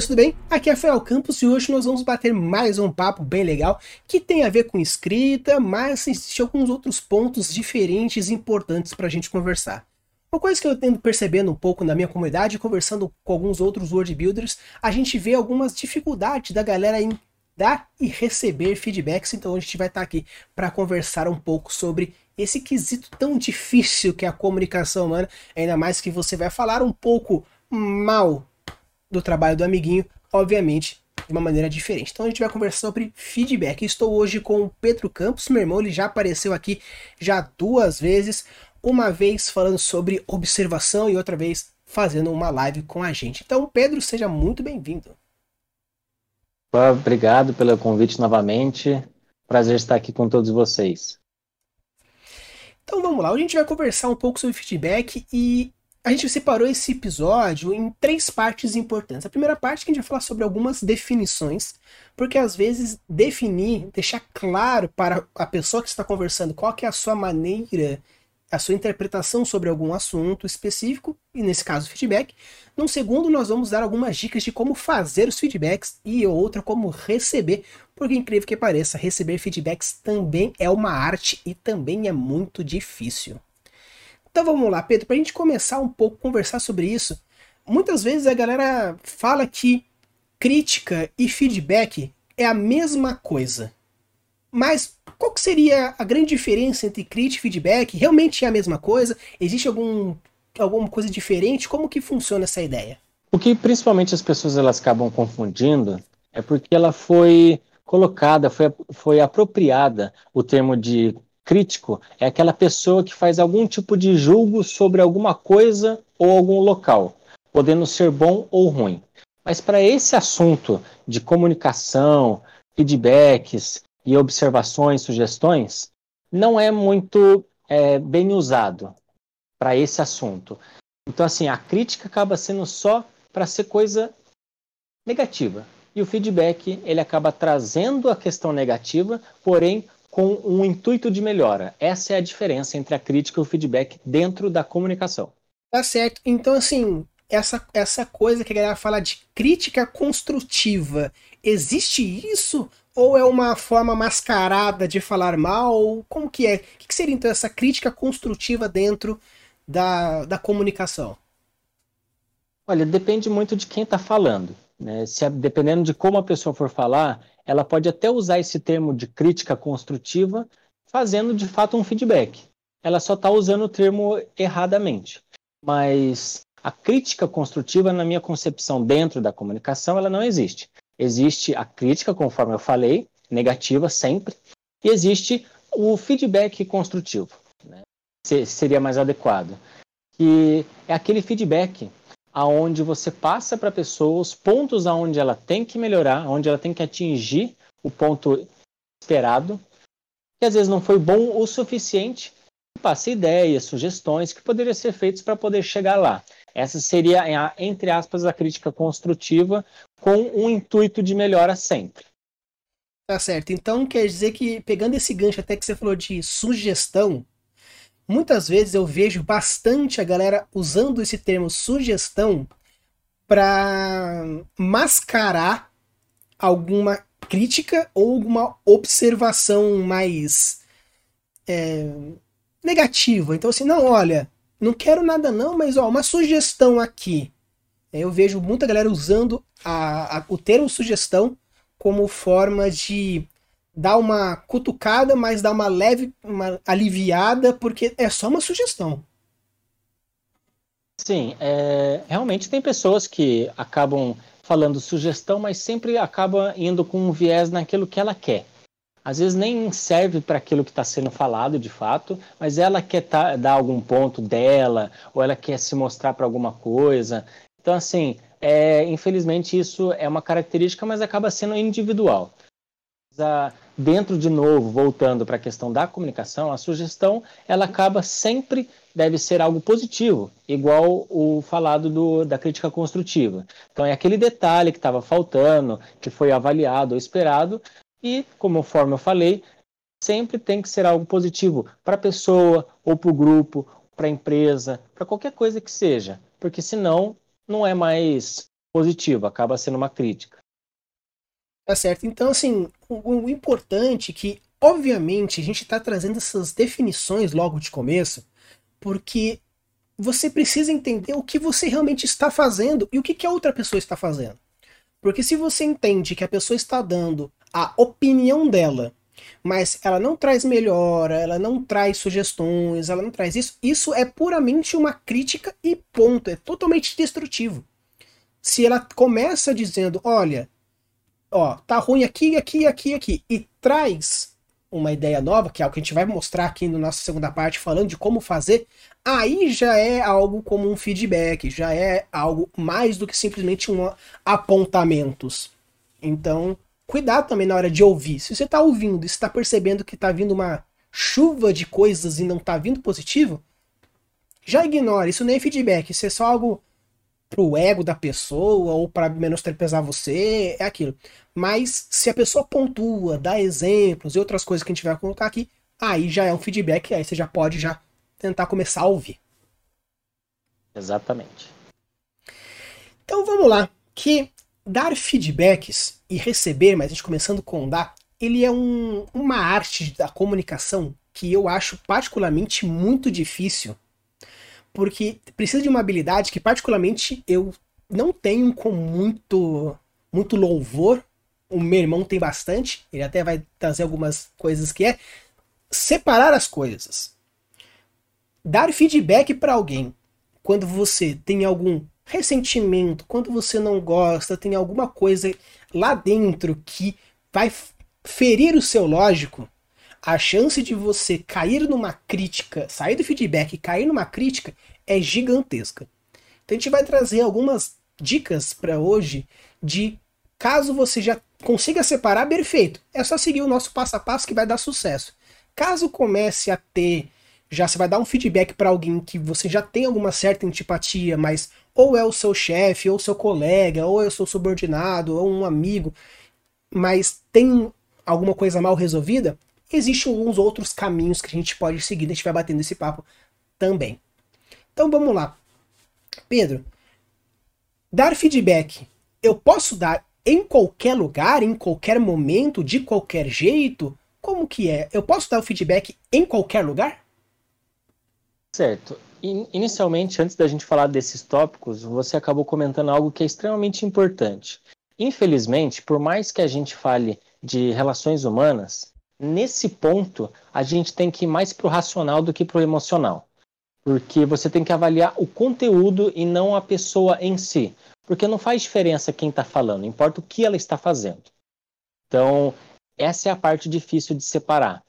Tudo bem? Aqui é Rafael Campos e hoje nós vamos bater mais um papo bem legal que tem a ver com escrita, mas existem alguns outros pontos diferentes e importantes para a gente conversar. Uma coisa que eu tendo percebendo um pouco na minha comunidade, conversando com alguns outros Word Builders, a gente vê algumas dificuldades da galera em dar e receber feedbacks, então a gente vai estar tá aqui para conversar um pouco sobre esse quesito tão difícil que é a comunicação humana, ainda mais que você vai falar um pouco mal do trabalho do amiguinho, obviamente de uma maneira diferente. Então a gente vai conversar sobre feedback. Estou hoje com o Pedro Campos, meu irmão, ele já apareceu aqui já duas vezes, uma vez falando sobre observação e outra vez fazendo uma live com a gente. Então, Pedro, seja muito bem-vindo. Obrigado pelo convite novamente. Prazer estar aqui com todos vocês. Então vamos lá, a gente vai conversar um pouco sobre feedback e a gente separou esse episódio em três partes importantes. A primeira parte que a gente vai falar sobre algumas definições, porque às vezes definir, deixar claro para a pessoa que está conversando qual que é a sua maneira, a sua interpretação sobre algum assunto específico, e nesse caso feedback. No segundo, nós vamos dar algumas dicas de como fazer os feedbacks e outra como receber, porque incrível que pareça, receber feedbacks também é uma arte e também é muito difícil. Então vamos lá, Pedro, para a gente começar um pouco conversar sobre isso. Muitas vezes a galera fala que crítica e feedback é a mesma coisa. Mas qual que seria a grande diferença entre crítica e feedback? Realmente é a mesma coisa? Existe algum, alguma coisa diferente? Como que funciona essa ideia? O que principalmente as pessoas elas acabam confundindo é porque ela foi colocada, foi, foi apropriada o termo de Crítico é aquela pessoa que faz algum tipo de julgo sobre alguma coisa ou algum local, podendo ser bom ou ruim. Mas para esse assunto de comunicação, feedbacks e observações, sugestões, não é muito é, bem usado para esse assunto. Então, assim, a crítica acaba sendo só para ser coisa negativa. E o feedback, ele acaba trazendo a questão negativa, porém com um intuito de melhora. Essa é a diferença entre a crítica e o feedback dentro da comunicação. Tá certo. Então, assim, essa, essa coisa que a galera fala de crítica construtiva, existe isso? Ou é uma forma mascarada de falar mal? Como que é? O que seria então essa crítica construtiva dentro da, da comunicação? Olha, depende muito de quem está falando. Né? Se, dependendo de como a pessoa for falar, ela pode até usar esse termo de crítica construtiva, fazendo de fato um feedback. Ela só está usando o termo erradamente. Mas a crítica construtiva, na minha concepção, dentro da comunicação, ela não existe. Existe a crítica, conforme eu falei, negativa sempre, e existe o feedback construtivo, né? seria mais adequado, que é aquele feedback aonde você passa para a pessoa os pontos aonde ela tem que melhorar, onde ela tem que atingir o ponto esperado, que às vezes não foi bom o suficiente, passa ideias, sugestões que poderiam ser feitas para poder chegar lá. Essa seria, entre aspas, a crítica construtiva com um intuito de melhora sempre. Tá certo. Então quer dizer que, pegando esse gancho até que você falou de sugestão, Muitas vezes eu vejo bastante a galera usando esse termo sugestão para mascarar alguma crítica ou alguma observação mais é, negativa. Então, assim, não, olha, não quero nada não, mas ó, uma sugestão aqui. Eu vejo muita galera usando a, a, o termo sugestão como forma de dá uma cutucada, mas dá uma leve uma aliviada, porque é só uma sugestão. Sim, é, realmente tem pessoas que acabam falando sugestão, mas sempre acaba indo com um viés naquilo que ela quer. Às vezes nem serve para aquilo que está sendo falado de fato, mas ela quer tá, dar algum ponto dela, ou ela quer se mostrar para alguma coisa. Então, assim, é, infelizmente isso é uma característica, mas acaba sendo individual dentro de novo, voltando para a questão da comunicação, a sugestão ela acaba sempre deve ser algo positivo, igual o falado do, da crítica construtiva. Então é aquele detalhe que estava faltando, que foi avaliado ou esperado, e, conforme eu falei, sempre tem que ser algo positivo para a pessoa, ou para o grupo, para a empresa, para qualquer coisa que seja, porque senão não é mais positivo, acaba sendo uma crítica. Tá certo. Então, assim, o, o importante é que, obviamente, a gente está trazendo essas definições logo de começo, porque você precisa entender o que você realmente está fazendo e o que, que a outra pessoa está fazendo. Porque se você entende que a pessoa está dando a opinião dela, mas ela não traz melhora, ela não traz sugestões, ela não traz isso, isso é puramente uma crítica e ponto. É totalmente destrutivo. Se ela começa dizendo, olha, ó, tá ruim aqui, aqui, aqui, aqui, e traz uma ideia nova, que é o que a gente vai mostrar aqui na nossa segunda parte, falando de como fazer, aí já é algo como um feedback, já é algo mais do que simplesmente um apontamentos. Então, cuidado também na hora de ouvir. Se você está ouvindo e está percebendo que está vindo uma chuva de coisas e não está vindo positivo, já ignore. Isso nem é feedback, isso é só algo pro ego da pessoa ou para menosprezar você, é aquilo. Mas se a pessoa pontua, dá exemplos e outras coisas que a gente vai colocar aqui, aí já é um feedback, aí você já pode já tentar começar a ouvir. Exatamente. Então vamos lá, que dar feedbacks e receber, mas a gente começando com dar, ele é um, uma arte da comunicação que eu acho particularmente muito difícil porque precisa de uma habilidade que particularmente eu não tenho com muito muito louvor. O meu irmão tem bastante, ele até vai trazer algumas coisas que é separar as coisas. Dar feedback para alguém quando você tem algum ressentimento, quando você não gosta, tem alguma coisa lá dentro que vai ferir o seu lógico, a chance de você cair numa crítica, sair do feedback e cair numa crítica é gigantesca. Então a gente vai trazer algumas dicas para hoje de caso você já consiga separar, perfeito. É só seguir o nosso passo a passo que vai dar sucesso. Caso comece a ter, já você vai dar um feedback para alguém que você já tem alguma certa antipatia, mas ou é o seu chefe, ou seu colega, ou é o seu subordinado, ou um amigo, mas tem alguma coisa mal resolvida, existem alguns outros caminhos que a gente pode seguir, a gente vai batendo esse papo também. Então vamos lá. Pedro, dar feedback. Eu posso dar em qualquer lugar, em qualquer momento, de qualquer jeito? Como que é? Eu posso dar o feedback em qualquer lugar? Certo. Inicialmente, antes da gente falar desses tópicos, você acabou comentando algo que é extremamente importante. Infelizmente, por mais que a gente fale de relações humanas, nesse ponto, a gente tem que ir mais para o racional do que para o emocional. Porque você tem que avaliar o conteúdo e não a pessoa em si. Porque não faz diferença quem está falando, importa o que ela está fazendo. Então, essa é a parte difícil de separar.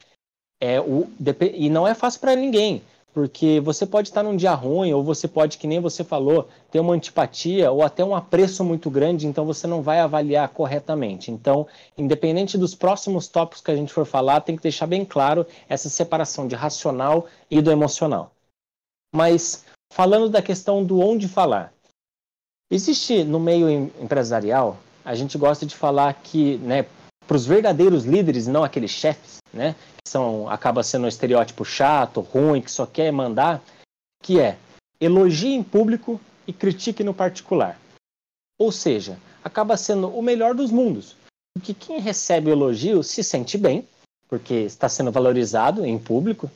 É o, e não é fácil para ninguém, porque você pode estar num dia ruim, ou você pode, que nem você falou, ter uma antipatia ou até um apreço muito grande, então você não vai avaliar corretamente. Então, independente dos próximos tópicos que a gente for falar, tem que deixar bem claro essa separação de racional e do emocional. Mas falando da questão do onde falar, existe no meio empresarial, a gente gosta de falar que, né, para os verdadeiros líderes, não aqueles chefes, né, que são acaba sendo um estereótipo chato, ruim, que só quer mandar, que é elogie em público e critique no particular. Ou seja, acaba sendo o melhor dos mundos, porque quem recebe o elogio se sente bem, porque está sendo valorizado em público,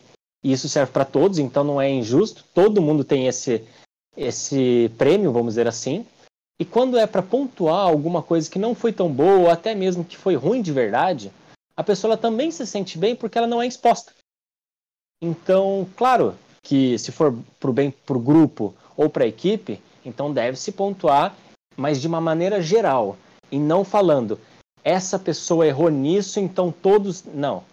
e isso serve para todos, então não é injusto, todo mundo tem esse, esse prêmio, vamos dizer assim. E quando é para pontuar alguma coisa que não foi tão boa, ou até mesmo que foi ruim de verdade, a pessoa também se sente bem porque ela não é exposta. Então, claro que se for para o bem para o grupo ou para a equipe, então deve se pontuar, mas de uma maneira geral, e não falando essa pessoa errou nisso, então todos. Não.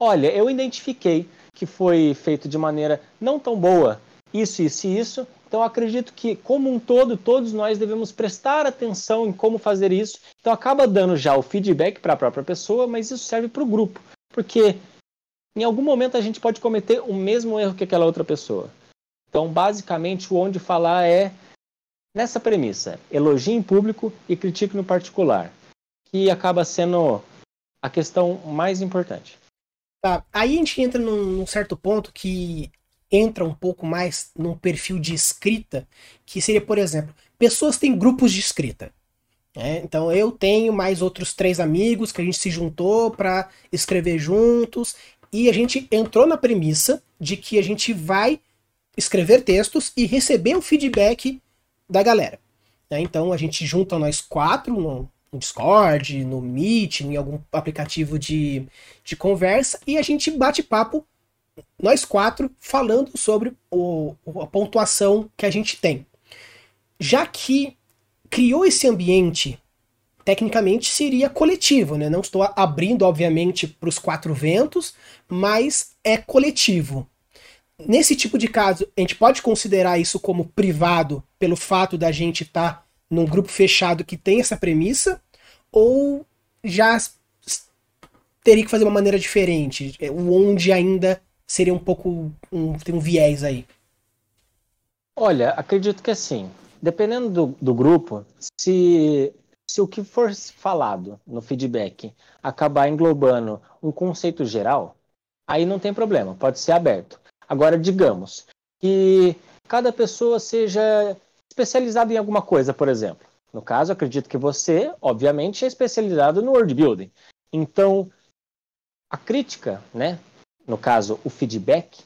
Olha, eu identifiquei que foi feito de maneira não tão boa, isso, isso e isso. Então, acredito que, como um todo, todos nós devemos prestar atenção em como fazer isso. Então, acaba dando já o feedback para a própria pessoa, mas isso serve para o grupo. Porque em algum momento a gente pode cometer o mesmo erro que aquela outra pessoa. Então, basicamente, o onde falar é nessa premissa: elogie em público e critique no particular, que acaba sendo a questão mais importante. Tá. Aí a gente entra num, num, certo ponto que entra um pouco mais num perfil de escrita, que seria, por exemplo, pessoas têm grupos de escrita. Né? Então eu tenho mais outros três amigos que a gente se juntou para escrever juntos e a gente entrou na premissa de que a gente vai escrever textos e receber o feedback da galera. Né? Então a gente junta nós quatro no, no, Discord, no Meet, em algum aplicativo de, de conversa e a gente bate papo, nós quatro, falando sobre o, a pontuação que a gente tem. Já que criou esse ambiente, tecnicamente seria coletivo, né? Não estou abrindo, obviamente, para os quatro ventos, mas é coletivo. Nesse tipo de caso, a gente pode considerar isso como privado pelo fato da gente estar tá num grupo fechado que tem essa premissa, ou já teria que fazer uma maneira diferente, onde ainda seria um pouco um, tem um viés aí. Olha, acredito que assim, dependendo do, do grupo, se, se o que for falado no feedback acabar englobando um conceito geral, aí não tem problema, pode ser aberto. Agora, digamos que cada pessoa seja especializada em alguma coisa, por exemplo. No caso, acredito que você, obviamente, é especializado no world building. Então, a crítica, né, no caso, o feedback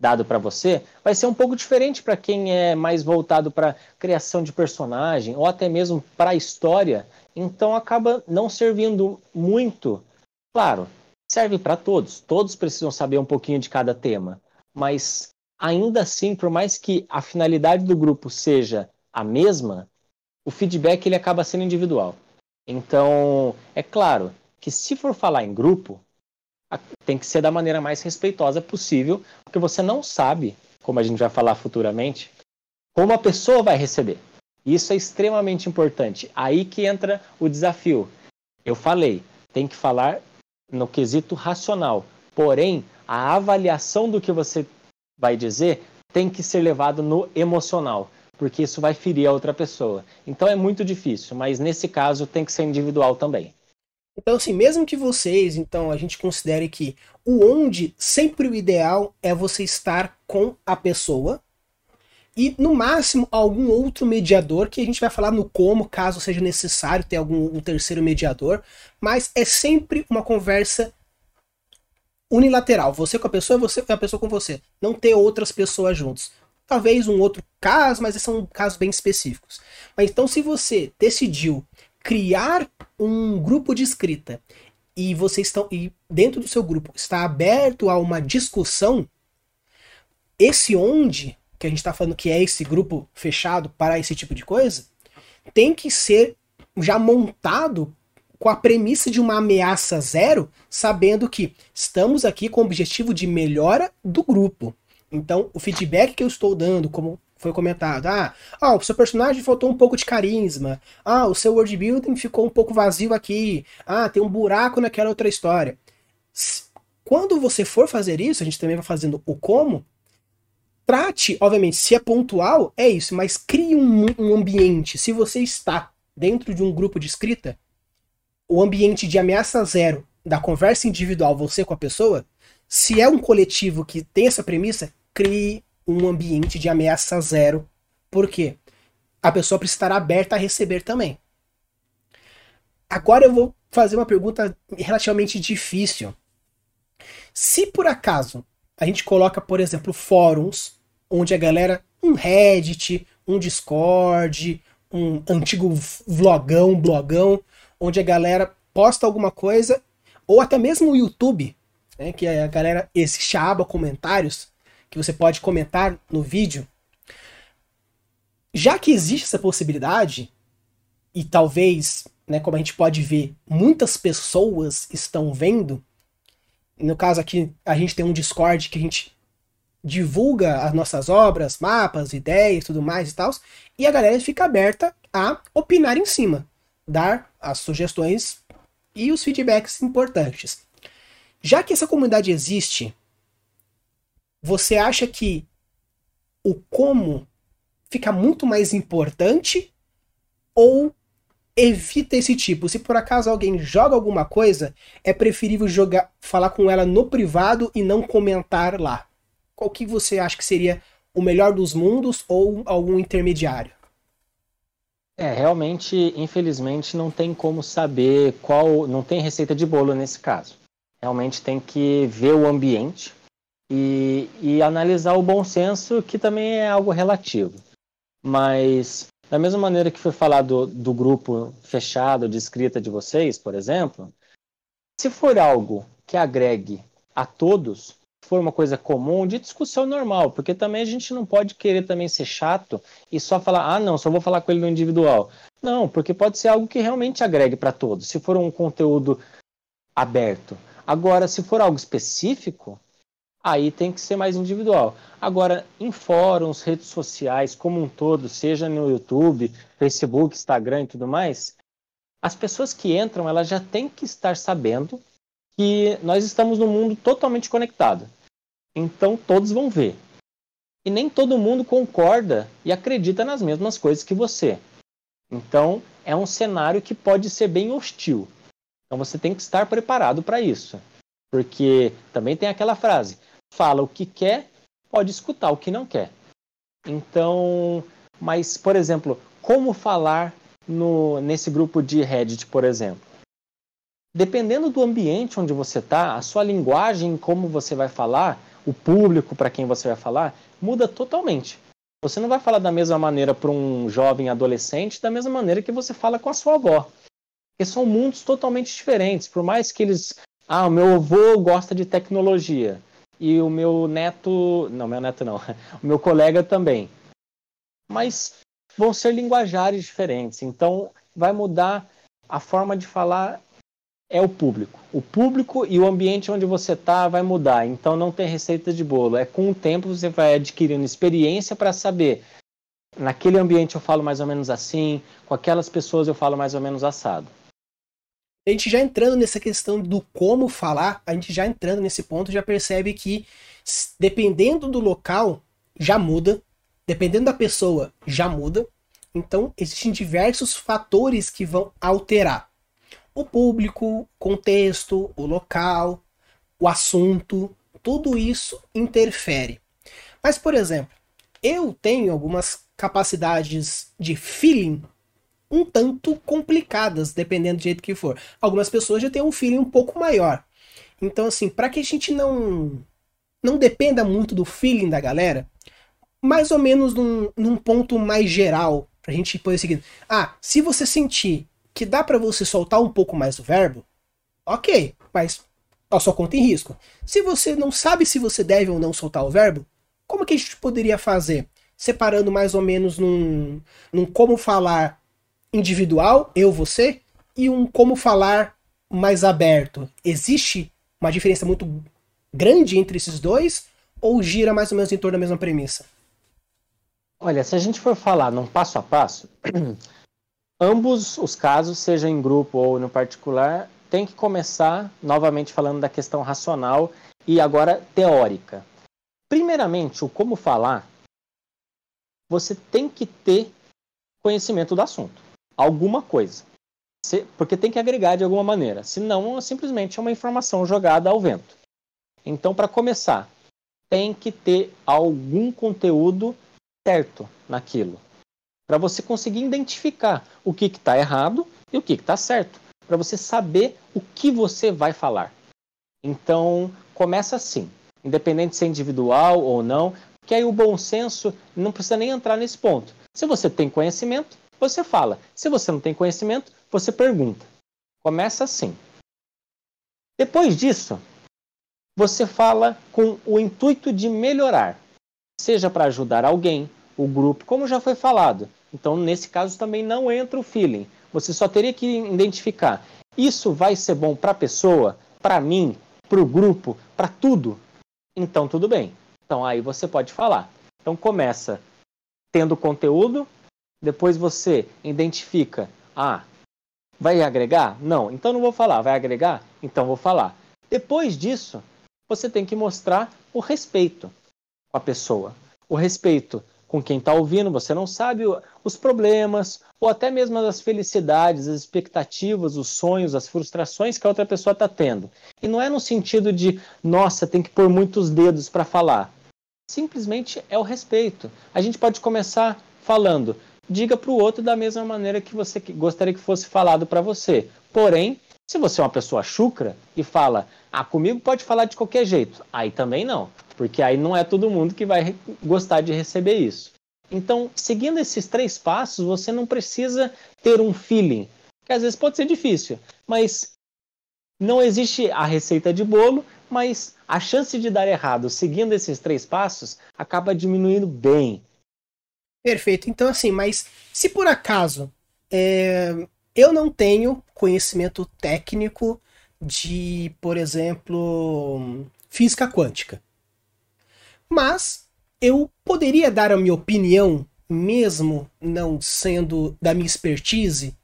dado para você, vai ser um pouco diferente para quem é mais voltado para criação de personagem ou até mesmo para história. Então, acaba não servindo muito. Claro, serve para todos. Todos precisam saber um pouquinho de cada tema mas ainda assim, por mais que a finalidade do grupo seja a mesma, o feedback ele acaba sendo individual. Então, é claro que se for falar em grupo, tem que ser da maneira mais respeitosa possível, porque você não sabe, como a gente vai falar futuramente, como a pessoa vai receber. Isso é extremamente importante. Aí que entra o desafio. Eu falei, tem que falar no quesito racional. Porém, a avaliação do que você vai dizer tem que ser levado no emocional, porque isso vai ferir a outra pessoa. Então é muito difícil, mas nesse caso tem que ser individual também. Então, assim, mesmo que vocês, então, a gente considere que o onde sempre o ideal é você estar com a pessoa e, no máximo, algum outro mediador, que a gente vai falar no como, caso seja necessário ter algum um terceiro mediador, mas é sempre uma conversa unilateral. Você com a pessoa, você a pessoa com você. Não ter outras pessoas juntos. Talvez um outro caso, mas são casos bem específicos. Mas então, se você decidiu criar um grupo de escrita e vocês estão e dentro do seu grupo está aberto a uma discussão, esse onde que a gente está falando que é esse grupo fechado para esse tipo de coisa, tem que ser já montado com a premissa de uma ameaça zero, sabendo que estamos aqui com o objetivo de melhora do grupo. Então, o feedback que eu estou dando, como foi comentado, ah, ah, o seu personagem faltou um pouco de carisma, ah, o seu world building ficou um pouco vazio aqui, ah, tem um buraco naquela outra história. Quando você for fazer isso, a gente também vai fazendo o como, trate, obviamente, se é pontual, é isso, mas crie um, um ambiente. Se você está dentro de um grupo de escrita, o ambiente de ameaça zero da conversa individual, você com a pessoa, se é um coletivo que tem essa premissa, crie um ambiente de ameaça zero. Por quê? A pessoa precisa estar aberta a receber também. Agora eu vou fazer uma pergunta relativamente difícil. Se por acaso a gente coloca, por exemplo, fóruns onde a galera, um Reddit, um Discord, um antigo vlogão, blogão, onde a galera posta alguma coisa, ou até mesmo o YouTube, né, que a galera existe a aba comentários, que você pode comentar no vídeo. Já que existe essa possibilidade, e talvez, né, como a gente pode ver, muitas pessoas estão vendo, no caso aqui a gente tem um Discord que a gente divulga as nossas obras, mapas, ideias, tudo mais e tal, e a galera fica aberta a opinar em cima dar as sugestões e os feedbacks importantes. Já que essa comunidade existe, você acha que o como fica muito mais importante ou evita esse tipo? Se por acaso alguém joga alguma coisa, é preferível jogar, falar com ela no privado e não comentar lá. Qual que você acha que seria o melhor dos mundos ou algum intermediário? É, realmente, infelizmente, não tem como saber qual. Não tem receita de bolo nesse caso. Realmente tem que ver o ambiente e, e analisar o bom senso, que também é algo relativo. Mas, da mesma maneira que foi falado do, do grupo fechado de escrita de vocês, por exemplo, se for algo que agregue a todos, for uma coisa comum, de discussão normal, porque também a gente não pode querer também ser chato e só falar, ah, não, só vou falar com ele no individual. Não, porque pode ser algo que realmente agregue para todos, se for um conteúdo aberto. Agora, se for algo específico, aí tem que ser mais individual. Agora, em fóruns, redes sociais, como um todo, seja no YouTube, Facebook, Instagram e tudo mais, as pessoas que entram, elas já têm que estar sabendo que nós estamos num mundo totalmente conectado. Então todos vão ver. E nem todo mundo concorda e acredita nas mesmas coisas que você. Então é um cenário que pode ser bem hostil. Então você tem que estar preparado para isso. Porque também tem aquela frase: fala o que quer, pode escutar o que não quer. Então, mas, por exemplo, como falar no, nesse grupo de Reddit, por exemplo? dependendo do ambiente onde você está, a sua linguagem, como você vai falar, o público para quem você vai falar, muda totalmente. Você não vai falar da mesma maneira para um jovem adolescente, da mesma maneira que você fala com a sua avó. Porque são mundos totalmente diferentes. Por mais que eles. Ah, o meu avô gosta de tecnologia. E o meu neto. Não, meu neto não. O meu colega também. Mas vão ser linguajares diferentes. Então, vai mudar a forma de falar é o público. O público e o ambiente onde você está vai mudar. Então não tem receita de bolo. É com o tempo você vai adquirindo experiência para saber. Naquele ambiente eu falo mais ou menos assim, com aquelas pessoas eu falo mais ou menos assado. A gente já entrando nessa questão do como falar, a gente já entrando nesse ponto já percebe que dependendo do local já muda, dependendo da pessoa já muda. Então existem diversos fatores que vão alterar o público, contexto, o local, o assunto, tudo isso interfere. Mas, por exemplo, eu tenho algumas capacidades de feeling um tanto complicadas, dependendo do jeito que for. Algumas pessoas já têm um feeling um pouco maior. Então, assim, para que a gente não não dependa muito do feeling da galera, mais ou menos num, num ponto mais geral, pra gente poder seguir. Ah, se você sentir que dá para você soltar um pouco mais o verbo, ok, mas a sua conta em risco. Se você não sabe se você deve ou não soltar o verbo, como que a gente poderia fazer? Separando mais ou menos num, num como falar individual, eu, você, e um como falar mais aberto. Existe uma diferença muito grande entre esses dois? Ou gira mais ou menos em torno da mesma premissa? Olha, se a gente for falar num passo a passo, ambos os casos, seja em grupo ou no particular, tem que começar novamente falando da questão racional e agora teórica. Primeiramente, o como falar, você tem que ter conhecimento do assunto, alguma coisa, porque tem que agregar de alguma maneira, senão simplesmente é uma informação jogada ao vento. Então, para começar, tem que ter algum conteúdo certo naquilo para você conseguir identificar o que está errado e o que está certo, para você saber o que você vai falar. Então, começa assim, independente se é individual ou não, que aí o bom senso não precisa nem entrar nesse ponto. Se você tem conhecimento, você fala. Se você não tem conhecimento, você pergunta. Começa assim. Depois disso, você fala com o intuito de melhorar, seja para ajudar alguém, o grupo, como já foi falado. Então, nesse caso, também não entra o feeling. Você só teria que identificar: isso vai ser bom para a pessoa, para mim, para o grupo, para tudo? Então, tudo bem. Então, aí você pode falar. Então, começa tendo conteúdo, depois você identifica: ah, vai agregar? Não, então não vou falar. Vai agregar? Então vou falar. Depois disso, você tem que mostrar o respeito com a pessoa. O respeito com quem está ouvindo, você não sabe os problemas, ou até mesmo as felicidades, as expectativas, os sonhos, as frustrações que a outra pessoa está tendo. E não é no sentido de, nossa, tem que pôr muitos dedos para falar. Simplesmente é o respeito. A gente pode começar falando: diga para o outro da mesma maneira que você gostaria que fosse falado para você. Porém, se você é uma pessoa chucra e fala, ah, comigo pode falar de qualquer jeito, aí também não, porque aí não é todo mundo que vai gostar de receber isso. Então, seguindo esses três passos, você não precisa ter um feeling, que às vezes pode ser difícil, mas não existe a receita de bolo, mas a chance de dar errado seguindo esses três passos acaba diminuindo bem. Perfeito. Então, assim, mas se por acaso é, eu não tenho conhecimento técnico de, por exemplo, física quântica, mas eu poderia dar a minha opinião, mesmo não sendo da minha expertise,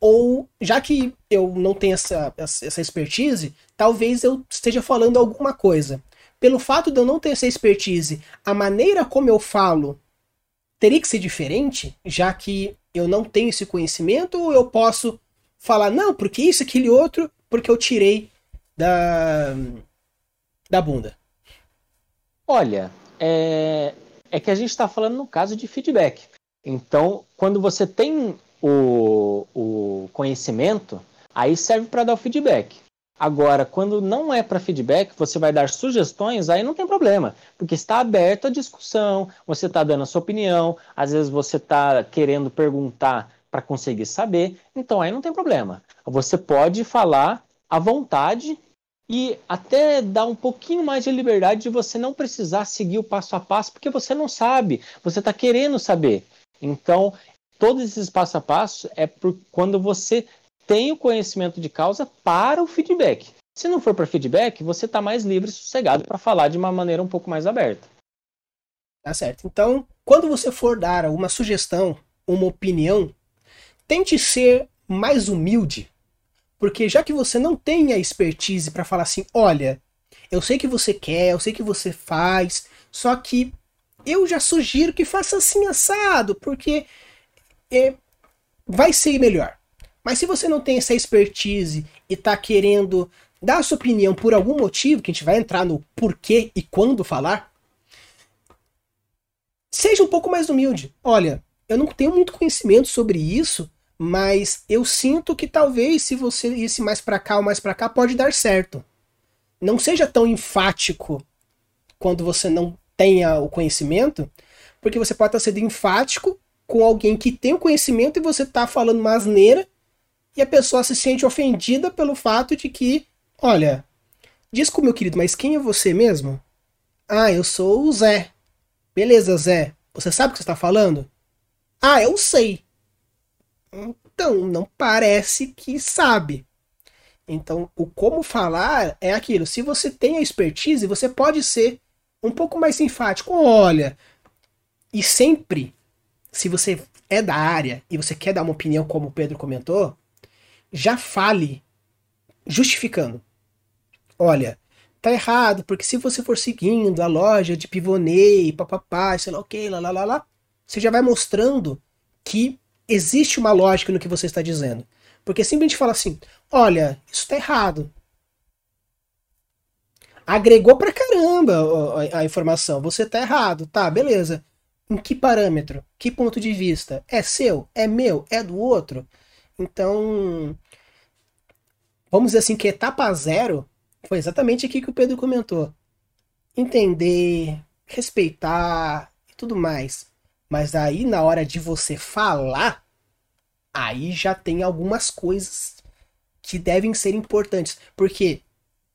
ou já que eu não tenho essa, essa expertise, talvez eu esteja falando alguma coisa. Pelo fato de eu não ter essa expertise, a maneira como eu falo teria que ser diferente, já que eu não tenho esse conhecimento, ou eu posso falar, não, porque isso, aquele outro, porque eu tirei da, da bunda? Olha, é, é que a gente está falando no caso de feedback. Então, quando você tem o, o conhecimento, aí serve para dar o feedback. Agora, quando não é para feedback, você vai dar sugestões, aí não tem problema, porque está aberto a discussão, você está dando a sua opinião, às vezes você está querendo perguntar para conseguir saber, então aí não tem problema. Você pode falar à vontade e até dar um pouquinho mais de liberdade de você não precisar seguir o passo a passo, porque você não sabe, você está querendo saber. Então, todos esses passo a passo é por quando você tem o conhecimento de causa para o feedback. Se não for para feedback, você está mais livre e sossegado para falar de uma maneira um pouco mais aberta. Tá certo. Então, quando você for dar uma sugestão, uma opinião, tente ser mais humilde. Porque já que você não tem a expertise para falar assim, olha, eu sei que você quer, eu sei que você faz, só que eu já sugiro que faça assim assado, porque é, vai ser melhor. Mas se você não tem essa expertise e está querendo dar a sua opinião por algum motivo, que a gente vai entrar no porquê e quando falar, seja um pouco mais humilde. Olha, eu não tenho muito conhecimento sobre isso, mas eu sinto que talvez se você isse mais para cá ou mais para cá pode dar certo. Não seja tão enfático quando você não tenha o conhecimento, porque você pode estar sendo enfático com alguém que tem o conhecimento e você está falando uma asneira e a pessoa se sente ofendida pelo fato de que, olha, com meu querido, mas quem é você mesmo? Ah, eu sou o Zé. Beleza, Zé. Você sabe o que você está falando? Ah, eu sei. Então, não parece que sabe. Então, o como falar é aquilo. Se você tem a expertise, você pode ser um pouco mais simpático. Olha, e sempre, se você é da área e você quer dar uma opinião, como o Pedro comentou, já fale justificando. Olha, tá errado, porque se você for seguindo a loja de Pivonei, papapá, sei lá o que, lá, lá, lá, lá, você já vai mostrando que existe uma lógica no que você está dizendo. Porque simplesmente fala assim, olha, isso tá errado. Agregou pra caramba a informação, você tá errado, tá, beleza. Em que parâmetro? Que ponto de vista? É seu? É meu? É do outro? Então, vamos dizer assim que etapa zero foi exatamente aqui que o Pedro comentou. Entender, respeitar e tudo mais. Mas aí na hora de você falar, aí já tem algumas coisas que devem ser importantes. Porque,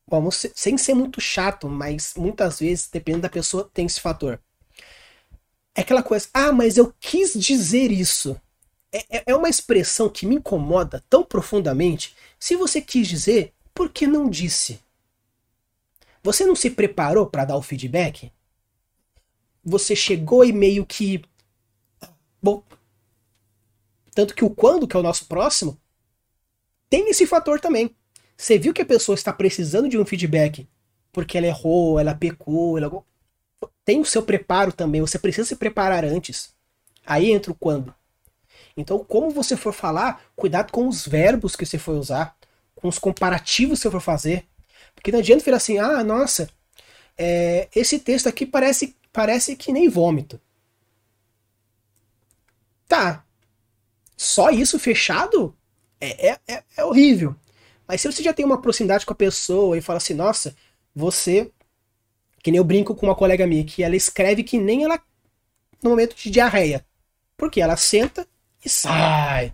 vamos sem ser muito chato, mas muitas vezes, dependendo da pessoa, tem esse fator. É aquela coisa, ah, mas eu quis dizer isso. É, é, é uma expressão que me incomoda tão profundamente. Se você quis dizer, por que não disse? Você não se preparou para dar o feedback? Você chegou e meio que. Bom. Tanto que o quando, que é o nosso próximo, tem esse fator também. Você viu que a pessoa está precisando de um feedback porque ela errou, ela pecou, ela... tem o seu preparo também. Você precisa se preparar antes. Aí entra o quando. Então, como você for falar, cuidado com os verbos que você for usar, com os comparativos que você for fazer. Porque não adianta falar assim, ah, nossa, é, esse texto aqui parece, parece que nem vômito. Tá. Só isso fechado é, é, é, é horrível. Mas se você já tem uma proximidade com a pessoa e fala assim, nossa, você. Que nem eu brinco com uma colega minha, que ela escreve que nem ela no momento de diarreia. Porque ela senta e sai.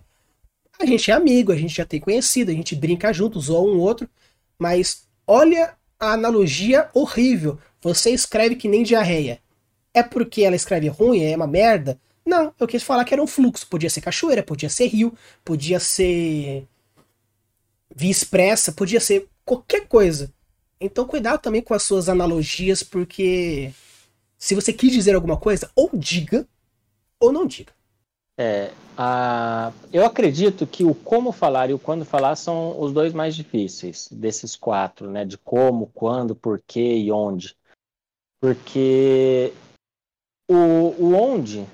A gente é amigo, a gente já tem conhecido, a gente brinca junto, zoa um outro. Mas olha a analogia horrível. Você escreve que nem diarreia. É porque ela escreve ruim, é uma merda? Não, eu quis falar que era um fluxo. Podia ser cachoeira, podia ser rio, podia ser via expressa, podia ser qualquer coisa. Então cuidado também com as suas analogias, porque se você quis dizer alguma coisa, ou diga, ou não diga. É, a... eu acredito que o como falar e o quando falar são os dois mais difíceis desses quatro, né? De como, quando, porquê e onde. Porque o, o onde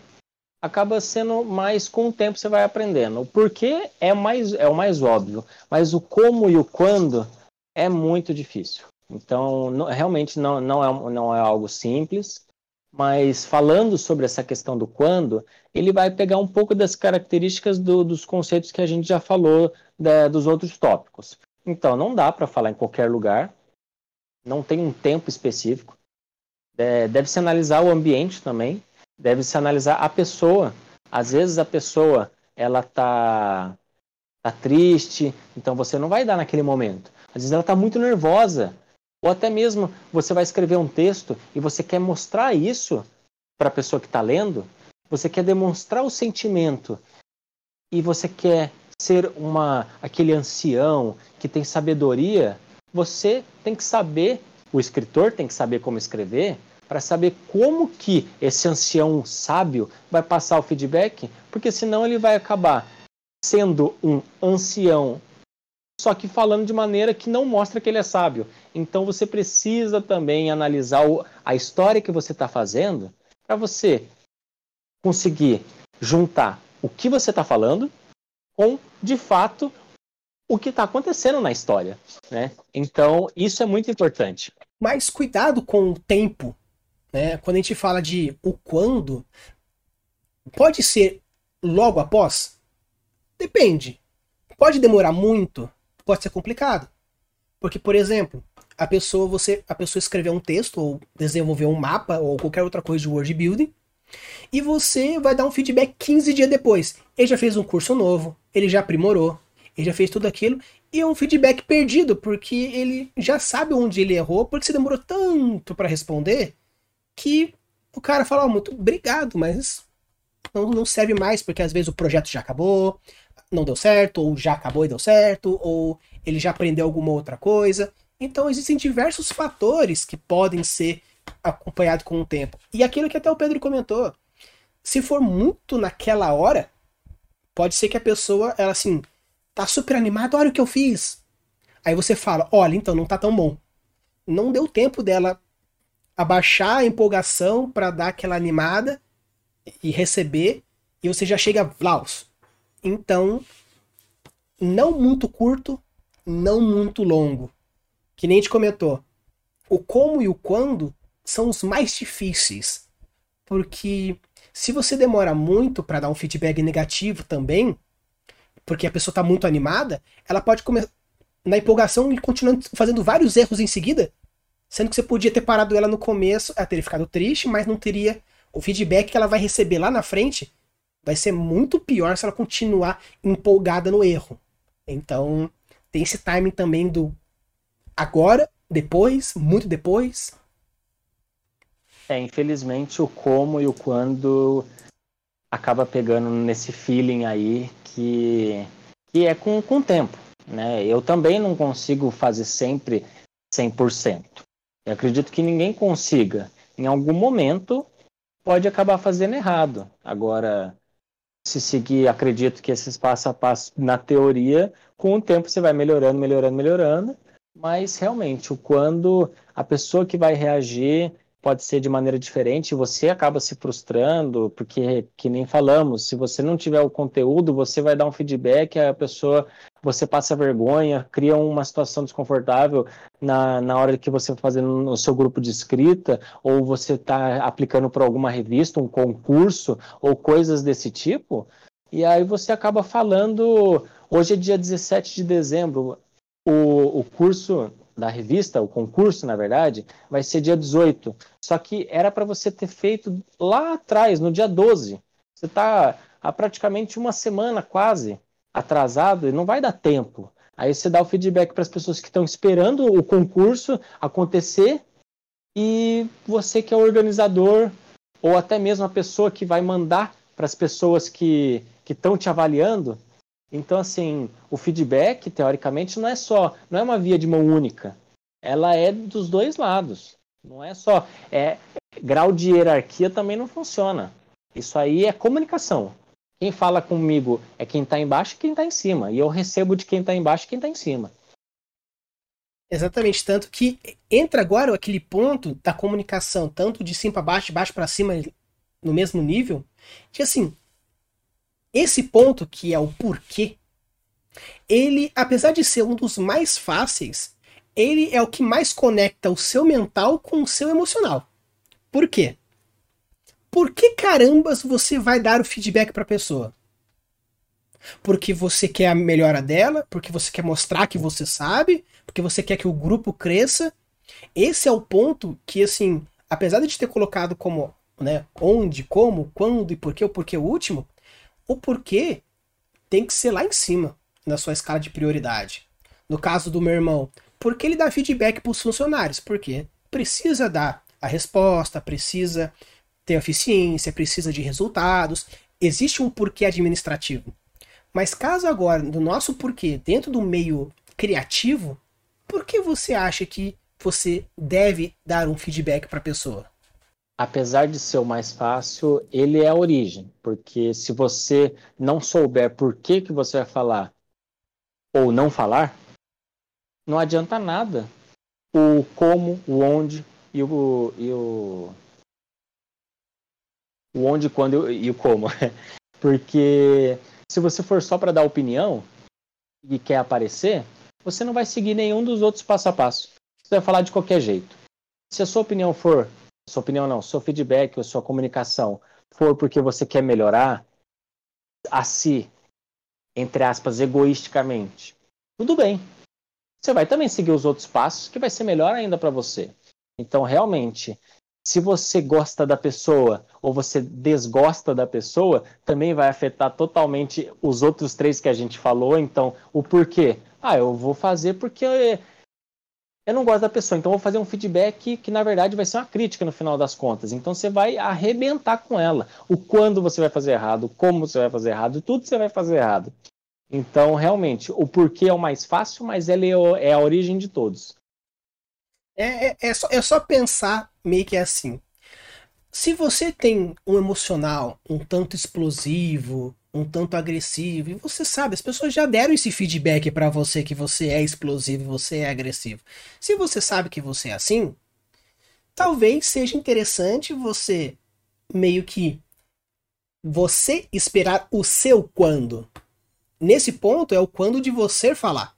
acaba sendo mais com o tempo você vai aprendendo. O porquê é mais é o mais óbvio, mas o como e o quando é muito difícil. Então, não, realmente não, não, é, não é algo simples, mas falando sobre essa questão do quando, ele vai pegar um pouco das características do, dos conceitos que a gente já falou da, dos outros tópicos. Então, não dá para falar em qualquer lugar, não tem um tempo específico. É, Deve-se analisar o ambiente também, deve-se analisar a pessoa. Às vezes a pessoa ela tá tá triste, então você não vai dar naquele momento. Às vezes ela está muito nervosa, ou até mesmo você vai escrever um texto e você quer mostrar isso para a pessoa que está lendo, você quer demonstrar o sentimento e você quer ser uma aquele ancião que tem sabedoria, você tem que saber, o escritor tem que saber como escrever, para saber como que esse ancião sábio vai passar o feedback, porque senão ele vai acabar sendo um ancião, só que falando de maneira que não mostra que ele é sábio. Então você precisa também analisar o, a história que você está fazendo para você conseguir juntar o que você está falando com, de fato, o que está acontecendo na história. Né? Então, isso é muito importante. Mas cuidado com o tempo né? Quando a gente fala de o quando, pode ser logo após? Depende. Pode demorar muito? Pode ser complicado. Porque, por exemplo, a pessoa você a pessoa escreveu um texto ou desenvolveu um mapa ou qualquer outra coisa de word building e você vai dar um feedback 15 dias depois. Ele já fez um curso novo, ele já aprimorou, ele já fez tudo aquilo e é um feedback perdido porque ele já sabe onde ele errou porque você demorou tanto para responder que o cara fala, oh, muito obrigado, mas não, não serve mais, porque às vezes o projeto já acabou, não deu certo, ou já acabou e deu certo, ou ele já aprendeu alguma outra coisa. Então existem diversos fatores que podem ser acompanhados com o tempo. E aquilo que até o Pedro comentou, se for muito naquela hora, pode ser que a pessoa, ela assim, tá super animada, olha o que eu fiz. Aí você fala, olha, então não tá tão bom. Não deu tempo dela abaixar a empolgação para dar aquela animada e receber, e você já chega Vlaus. Então, não muito curto, não muito longo. Que nem a gente comentou. O como e o quando são os mais difíceis. Porque se você demora muito para dar um feedback negativo também, porque a pessoa está muito animada, ela pode começar na empolgação e continuar fazendo vários erros em seguida, Sendo que você podia ter parado ela no começo, ela teria ficado triste, mas não teria o feedback que ela vai receber lá na frente. Vai ser muito pior se ela continuar empolgada no erro. Então, tem esse timing também do agora, depois, muito depois. É, infelizmente o como e o quando acaba pegando nesse feeling aí que, que é com o tempo. Né? Eu também não consigo fazer sempre 100%. Eu acredito que ninguém consiga. Em algum momento pode acabar fazendo errado. Agora, se seguir, acredito que esses passo a passo na teoria, com o tempo você vai melhorando, melhorando, melhorando. Mas realmente, o quando a pessoa que vai reagir, pode ser de maneira diferente, você acaba se frustrando, porque, que nem falamos, se você não tiver o conteúdo, você vai dar um feedback, a pessoa, você passa vergonha, cria uma situação desconfortável na, na hora que você está fazendo no seu grupo de escrita, ou você está aplicando para alguma revista, um concurso, ou coisas desse tipo, e aí você acaba falando, hoje é dia 17 de dezembro, o, o curso da revista, o concurso, na verdade, vai ser dia 18. Só que era para você ter feito lá atrás, no dia 12. Você está há praticamente uma semana quase atrasado e não vai dar tempo. Aí você dá o feedback para as pessoas que estão esperando o concurso acontecer e você que é o organizador ou até mesmo a pessoa que vai mandar para as pessoas que estão te avaliando, então, assim, o feedback, teoricamente, não é só, não é uma via de mão única. Ela é dos dois lados. Não é só. É, grau de hierarquia também não funciona. Isso aí é comunicação. Quem fala comigo é quem está embaixo e quem está em cima. E eu recebo de quem está embaixo e quem está em cima. Exatamente, tanto que entra agora aquele ponto da comunicação, tanto de cima para baixo, de baixo para cima, no mesmo nível, que assim, esse ponto, que é o porquê, ele, apesar de ser um dos mais fáceis, ele é o que mais conecta o seu mental com o seu emocional. Por quê? Por que carambas você vai dar o feedback para a pessoa? Porque você quer a melhora dela, porque você quer mostrar que você sabe, porque você quer que o grupo cresça. Esse é o ponto que, assim, apesar de te ter colocado como, né, onde, como, quando e por que, o porquê último, o porquê tem que ser lá em cima na sua escala de prioridade. No caso do meu irmão, por que ele dá feedback para os funcionários? Porque precisa dar a resposta, precisa ter eficiência, precisa de resultados. Existe um porquê administrativo. Mas caso agora, do nosso porquê, dentro do meio criativo, por que você acha que você deve dar um feedback para a pessoa? Apesar de ser o mais fácil, ele é a origem, porque se você não souber por que, que você vai falar ou não falar, não adianta nada o como, o onde e o, e o, o onde, quando e o como. Porque se você for só para dar opinião e quer aparecer, você não vai seguir nenhum dos outros passo a passo. Você vai falar de qualquer jeito. Se a sua opinião for sua opinião não, seu feedback ou sua comunicação for porque você quer melhorar a si, entre aspas, egoisticamente, tudo bem. Você vai também seguir os outros passos que vai ser melhor ainda para você. Então, realmente, se você gosta da pessoa ou você desgosta da pessoa, também vai afetar totalmente os outros três que a gente falou. Então, o porquê? Ah, eu vou fazer porque eu não gosto da pessoa, então vou fazer um feedback que na verdade vai ser uma crítica no final das contas. Então você vai arrebentar com ela. O quando você vai fazer errado, como você vai fazer errado, tudo você vai fazer errado. Então, realmente, o porquê é o mais fácil, mas ele é, é a origem de todos. É, é, é, só, é só pensar meio que assim. Se você tem um emocional um tanto explosivo, um tanto agressivo. E você sabe, as pessoas já deram esse feedback para você que você é explosivo, você é agressivo. Se você sabe que você é assim, talvez seja interessante você meio que você esperar o seu quando. Nesse ponto é o quando de você falar.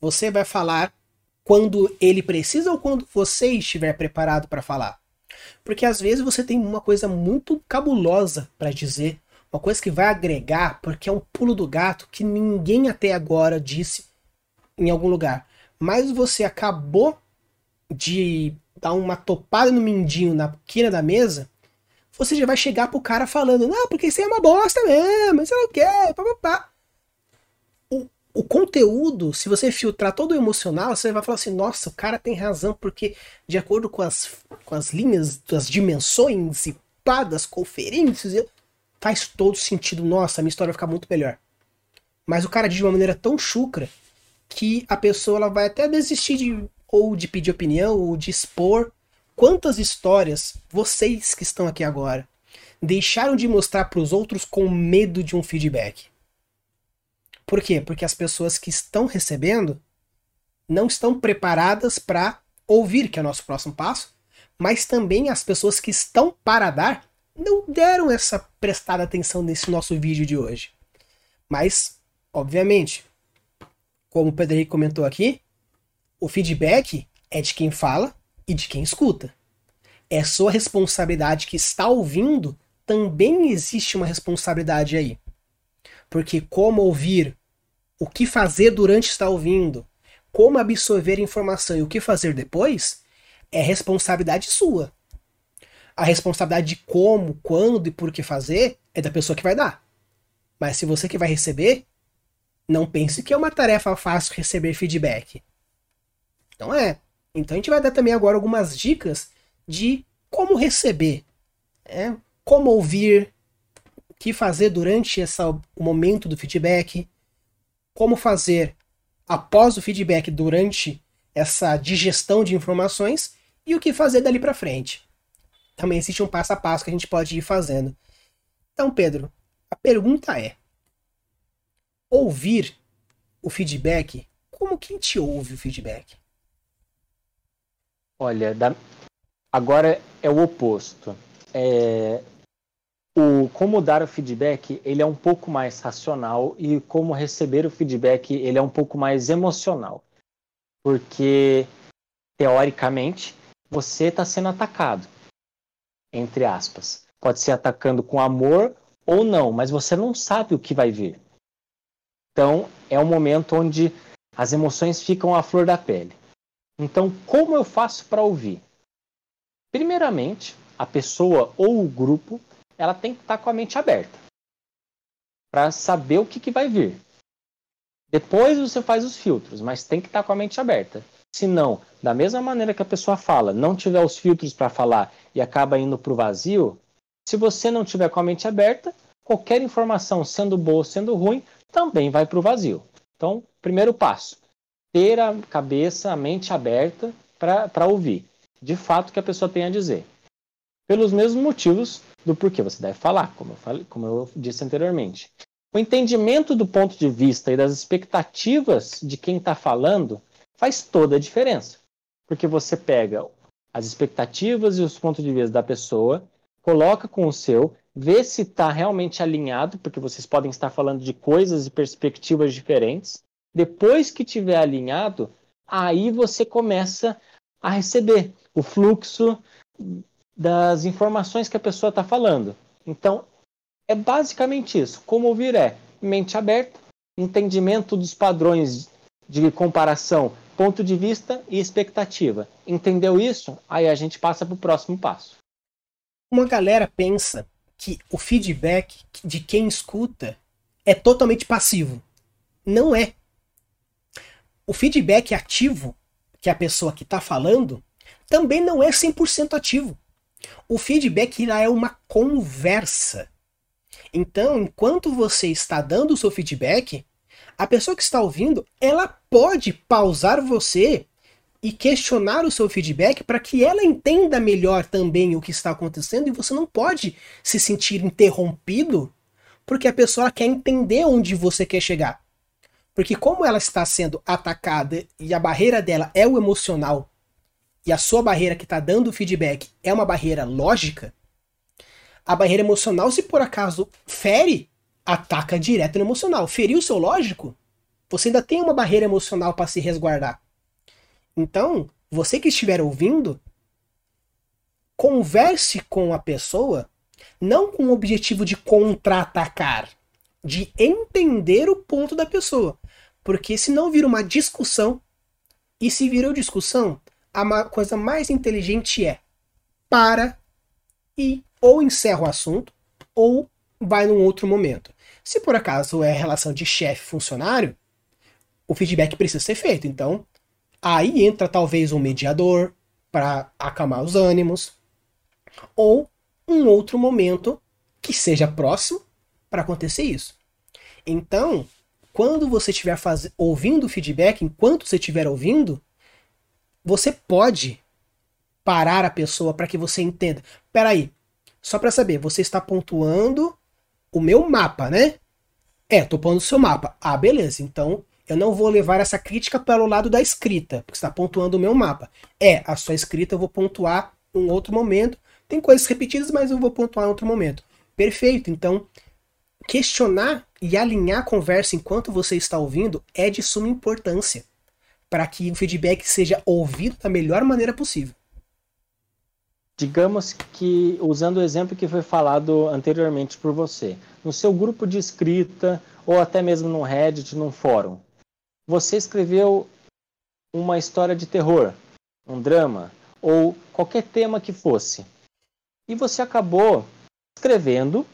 Você vai falar quando ele precisa ou quando você estiver preparado para falar. Porque às vezes você tem uma coisa muito cabulosa para dizer uma coisa que vai agregar, porque é um pulo do gato que ninguém até agora disse em algum lugar. Mas você acabou de dar uma topada no mindinho na quina da mesa, você já vai chegar pro cara falando, não, porque isso é uma bosta mesmo, isso não o quê, papapá. O, o conteúdo, se você filtrar todo o emocional, você vai falar assim, nossa, o cara tem razão, porque de acordo com as, com as linhas, das dimensões e pá, das conferências, eu, faz todo sentido. Nossa, minha história vai ficar muito melhor. Mas o cara diz de uma maneira tão chucra que a pessoa ela vai até desistir de ou de pedir opinião ou de expor quantas histórias vocês que estão aqui agora deixaram de mostrar para os outros com medo de um feedback. Por quê? Porque as pessoas que estão recebendo não estão preparadas para ouvir, que é o nosso próximo passo, mas também as pessoas que estão para dar não deram essa prestada atenção nesse nosso vídeo de hoje. Mas, obviamente, como o Pedro comentou aqui, o feedback é de quem fala e de quem escuta. É sua responsabilidade que está ouvindo, também existe uma responsabilidade aí. Porque como ouvir, o que fazer durante estar ouvindo, como absorver informação e o que fazer depois, é responsabilidade sua. A responsabilidade de como, quando e por que fazer é da pessoa que vai dar. Mas se você que vai receber, não pense que é uma tarefa fácil receber feedback. Então é. Então a gente vai dar também agora algumas dicas de como receber, é, como ouvir, o que fazer durante essa, o momento do feedback, como fazer após o feedback durante essa digestão de informações e o que fazer dali para frente. Também existe um passo a passo que a gente pode ir fazendo. Então, Pedro, a pergunta é: ouvir o feedback, como que a gente ouve o feedback? Olha, da... agora é o oposto. É... O como dar o feedback, ele é um pouco mais racional e como receber o feedback, ele é um pouco mais emocional. Porque teoricamente você está sendo atacado, entre aspas. Pode ser atacando com amor ou não, mas você não sabe o que vai vir. Então, é um momento onde as emoções ficam à flor da pele. Então, como eu faço para ouvir? Primeiramente, a pessoa ou o grupo, ela tem que estar tá com a mente aberta para saber o que, que vai vir. Depois você faz os filtros, mas tem que estar tá com a mente aberta. Se não, da mesma maneira que a pessoa fala, não tiver os filtros para falar e acaba indo para o vazio, se você não tiver com a mente aberta, qualquer informação, sendo boa ou sendo ruim, também vai para o vazio. Então, primeiro passo, ter a cabeça, a mente aberta para ouvir, de fato, o que a pessoa tem a dizer. Pelos mesmos motivos do porquê você deve falar, como eu, falei, como eu disse anteriormente. O entendimento do ponto de vista e das expectativas de quem está falando faz toda a diferença. Porque você pega as expectativas e os pontos de vista da pessoa, coloca com o seu, vê se está realmente alinhado, porque vocês podem estar falando de coisas e perspectivas diferentes. Depois que tiver alinhado, aí você começa a receber o fluxo das informações que a pessoa está falando. Então, é basicamente isso. Como ouvir é mente aberta, entendimento dos padrões de comparação ponto de vista e expectativa. Entendeu isso? Aí a gente passa para o próximo passo. Uma galera pensa que o feedback de quem escuta é totalmente passivo. Não é. O feedback ativo, que a pessoa que está falando, também não é 100% ativo. O feedback é uma conversa. Então, enquanto você está dando o seu feedback, a pessoa que está ouvindo, ela pode pausar você e questionar o seu feedback para que ela entenda melhor também o que está acontecendo e você não pode se sentir interrompido porque a pessoa quer entender onde você quer chegar. Porque como ela está sendo atacada e a barreira dela é o emocional e a sua barreira que está dando o feedback é uma barreira lógica, a barreira emocional, se por acaso fere, ataca direto no emocional. Feriu o seu lógico, você ainda tem uma barreira emocional para se resguardar. Então, você que estiver ouvindo, converse com a pessoa não com o objetivo de contra-atacar, de entender o ponto da pessoa. Porque senão vira uma discussão. E se virou discussão, a coisa mais inteligente é para e ou encerra o assunto ou vai num outro momento. Se por acaso é relação de chefe-funcionário, o feedback precisa ser feito. Então, aí entra talvez um mediador para acalmar os ânimos, ou um outro momento que seja próximo para acontecer isso. Então, quando você estiver faz... ouvindo o feedback, enquanto você estiver ouvindo, você pode parar a pessoa para que você entenda. Peraí, só para saber, você está pontuando o meu mapa, né? É, tô pondo o seu mapa. Ah, beleza. Então eu não vou levar essa crítica para o lado da escrita, porque está pontuando o meu mapa. É, a sua escrita eu vou pontuar um outro momento. Tem coisas repetidas, mas eu vou pontuar em outro momento. Perfeito. Então, questionar e alinhar a conversa enquanto você está ouvindo é de suma importância para que o feedback seja ouvido da melhor maneira possível. Digamos que, usando o exemplo que foi falado anteriormente por você, no seu grupo de escrita, ou até mesmo no Reddit, num fórum, você escreveu uma história de terror, um drama, ou qualquer tema que fosse, e você acabou escrevendo,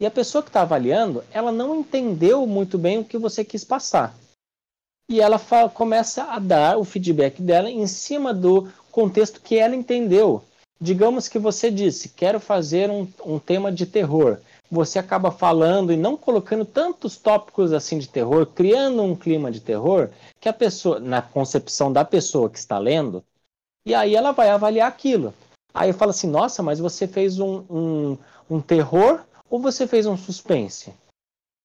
e a pessoa que está avaliando, ela não entendeu muito bem o que você quis passar. E ela começa a dar o feedback dela em cima do contexto que ela entendeu digamos que você disse, quero fazer um, um tema de terror. Você acaba falando e não colocando tantos tópicos assim de terror, criando um clima de terror, que a pessoa, na concepção da pessoa que está lendo, e aí ela vai avaliar aquilo. Aí eu falo assim, nossa, mas você fez um, um, um terror ou você fez um suspense?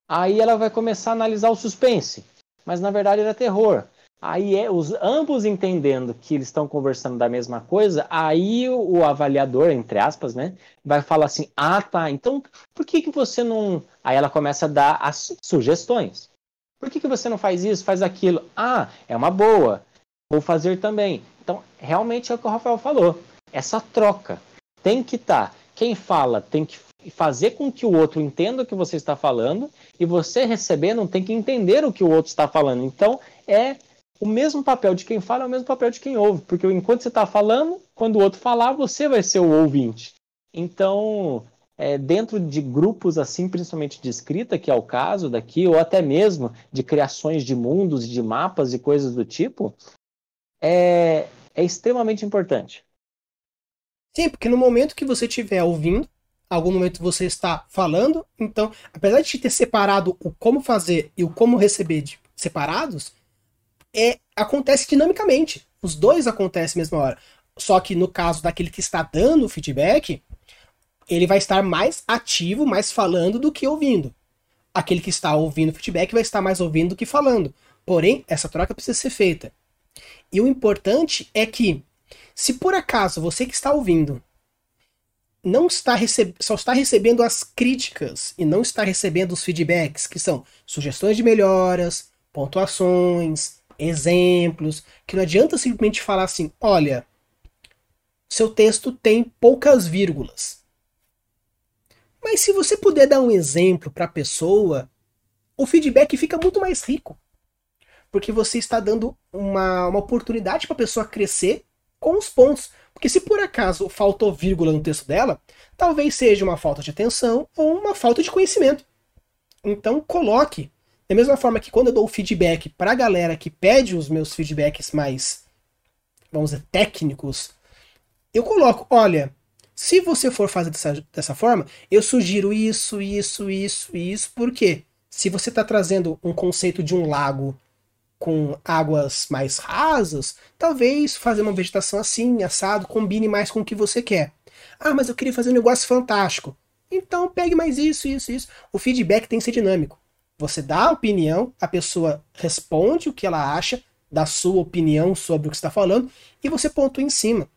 Aí ela vai começar a analisar o suspense, mas na verdade era terror. Aí é os ambos entendendo que eles estão conversando da mesma coisa, aí o, o, avaliador, entre aspas, né, vai falar assim: "Ah, tá. Então, por que que você não?" Aí ela começa a dar as sugestões. Por que que você não faz isso, faz aquilo? Ah, é uma boa. Vou fazer também. Então, realmente é o que o Rafael falou. Essa troca tem que estar. Tá. Quem fala tem que fazer com que o outro entenda o que você está falando e você recebendo tem que entender o que o outro está falando. Então, é o mesmo papel de quem fala é o mesmo papel de quem ouve, porque enquanto você está falando, quando o outro falar, você vai ser o ouvinte. Então, é, dentro de grupos assim, principalmente de escrita, que é o caso daqui, ou até mesmo de criações de mundos, de mapas e coisas do tipo, é, é extremamente importante. Sim, porque no momento que você estiver ouvindo, algum momento você está falando, então, apesar de ter separado o como fazer e o como receber de, separados, é, acontece dinamicamente. Os dois acontecem na mesma hora. Só que no caso daquele que está dando o feedback, ele vai estar mais ativo, mais falando do que ouvindo. Aquele que está ouvindo o feedback vai estar mais ouvindo do que falando. Porém, essa troca precisa ser feita. E o importante é que, se por acaso você que está ouvindo não está receb... só está recebendo as críticas e não está recebendo os feedbacks, que são sugestões de melhoras, pontuações, exemplos, que não adianta simplesmente falar assim, olha, seu texto tem poucas vírgulas. Mas se você puder dar um exemplo para a pessoa, o feedback fica muito mais rico. Porque você está dando uma, uma oportunidade para a pessoa crescer com os pontos. Porque se por acaso faltou vírgula no texto dela, talvez seja uma falta de atenção ou uma falta de conhecimento. Então coloque da mesma forma que quando eu dou feedback para a galera que pede os meus feedbacks mais, vamos dizer, técnicos, eu coloco, olha, se você for fazer dessa, dessa forma, eu sugiro isso, isso, isso, isso, porque se você está trazendo um conceito de um lago com águas mais rasas, talvez fazer uma vegetação assim, assado, combine mais com o que você quer. Ah, mas eu queria fazer um negócio fantástico. Então pegue mais isso, isso, isso. O feedback tem que ser dinâmico. Você dá a opinião, a pessoa responde o que ela acha da sua opinião sobre o que está falando e você pontua em cima.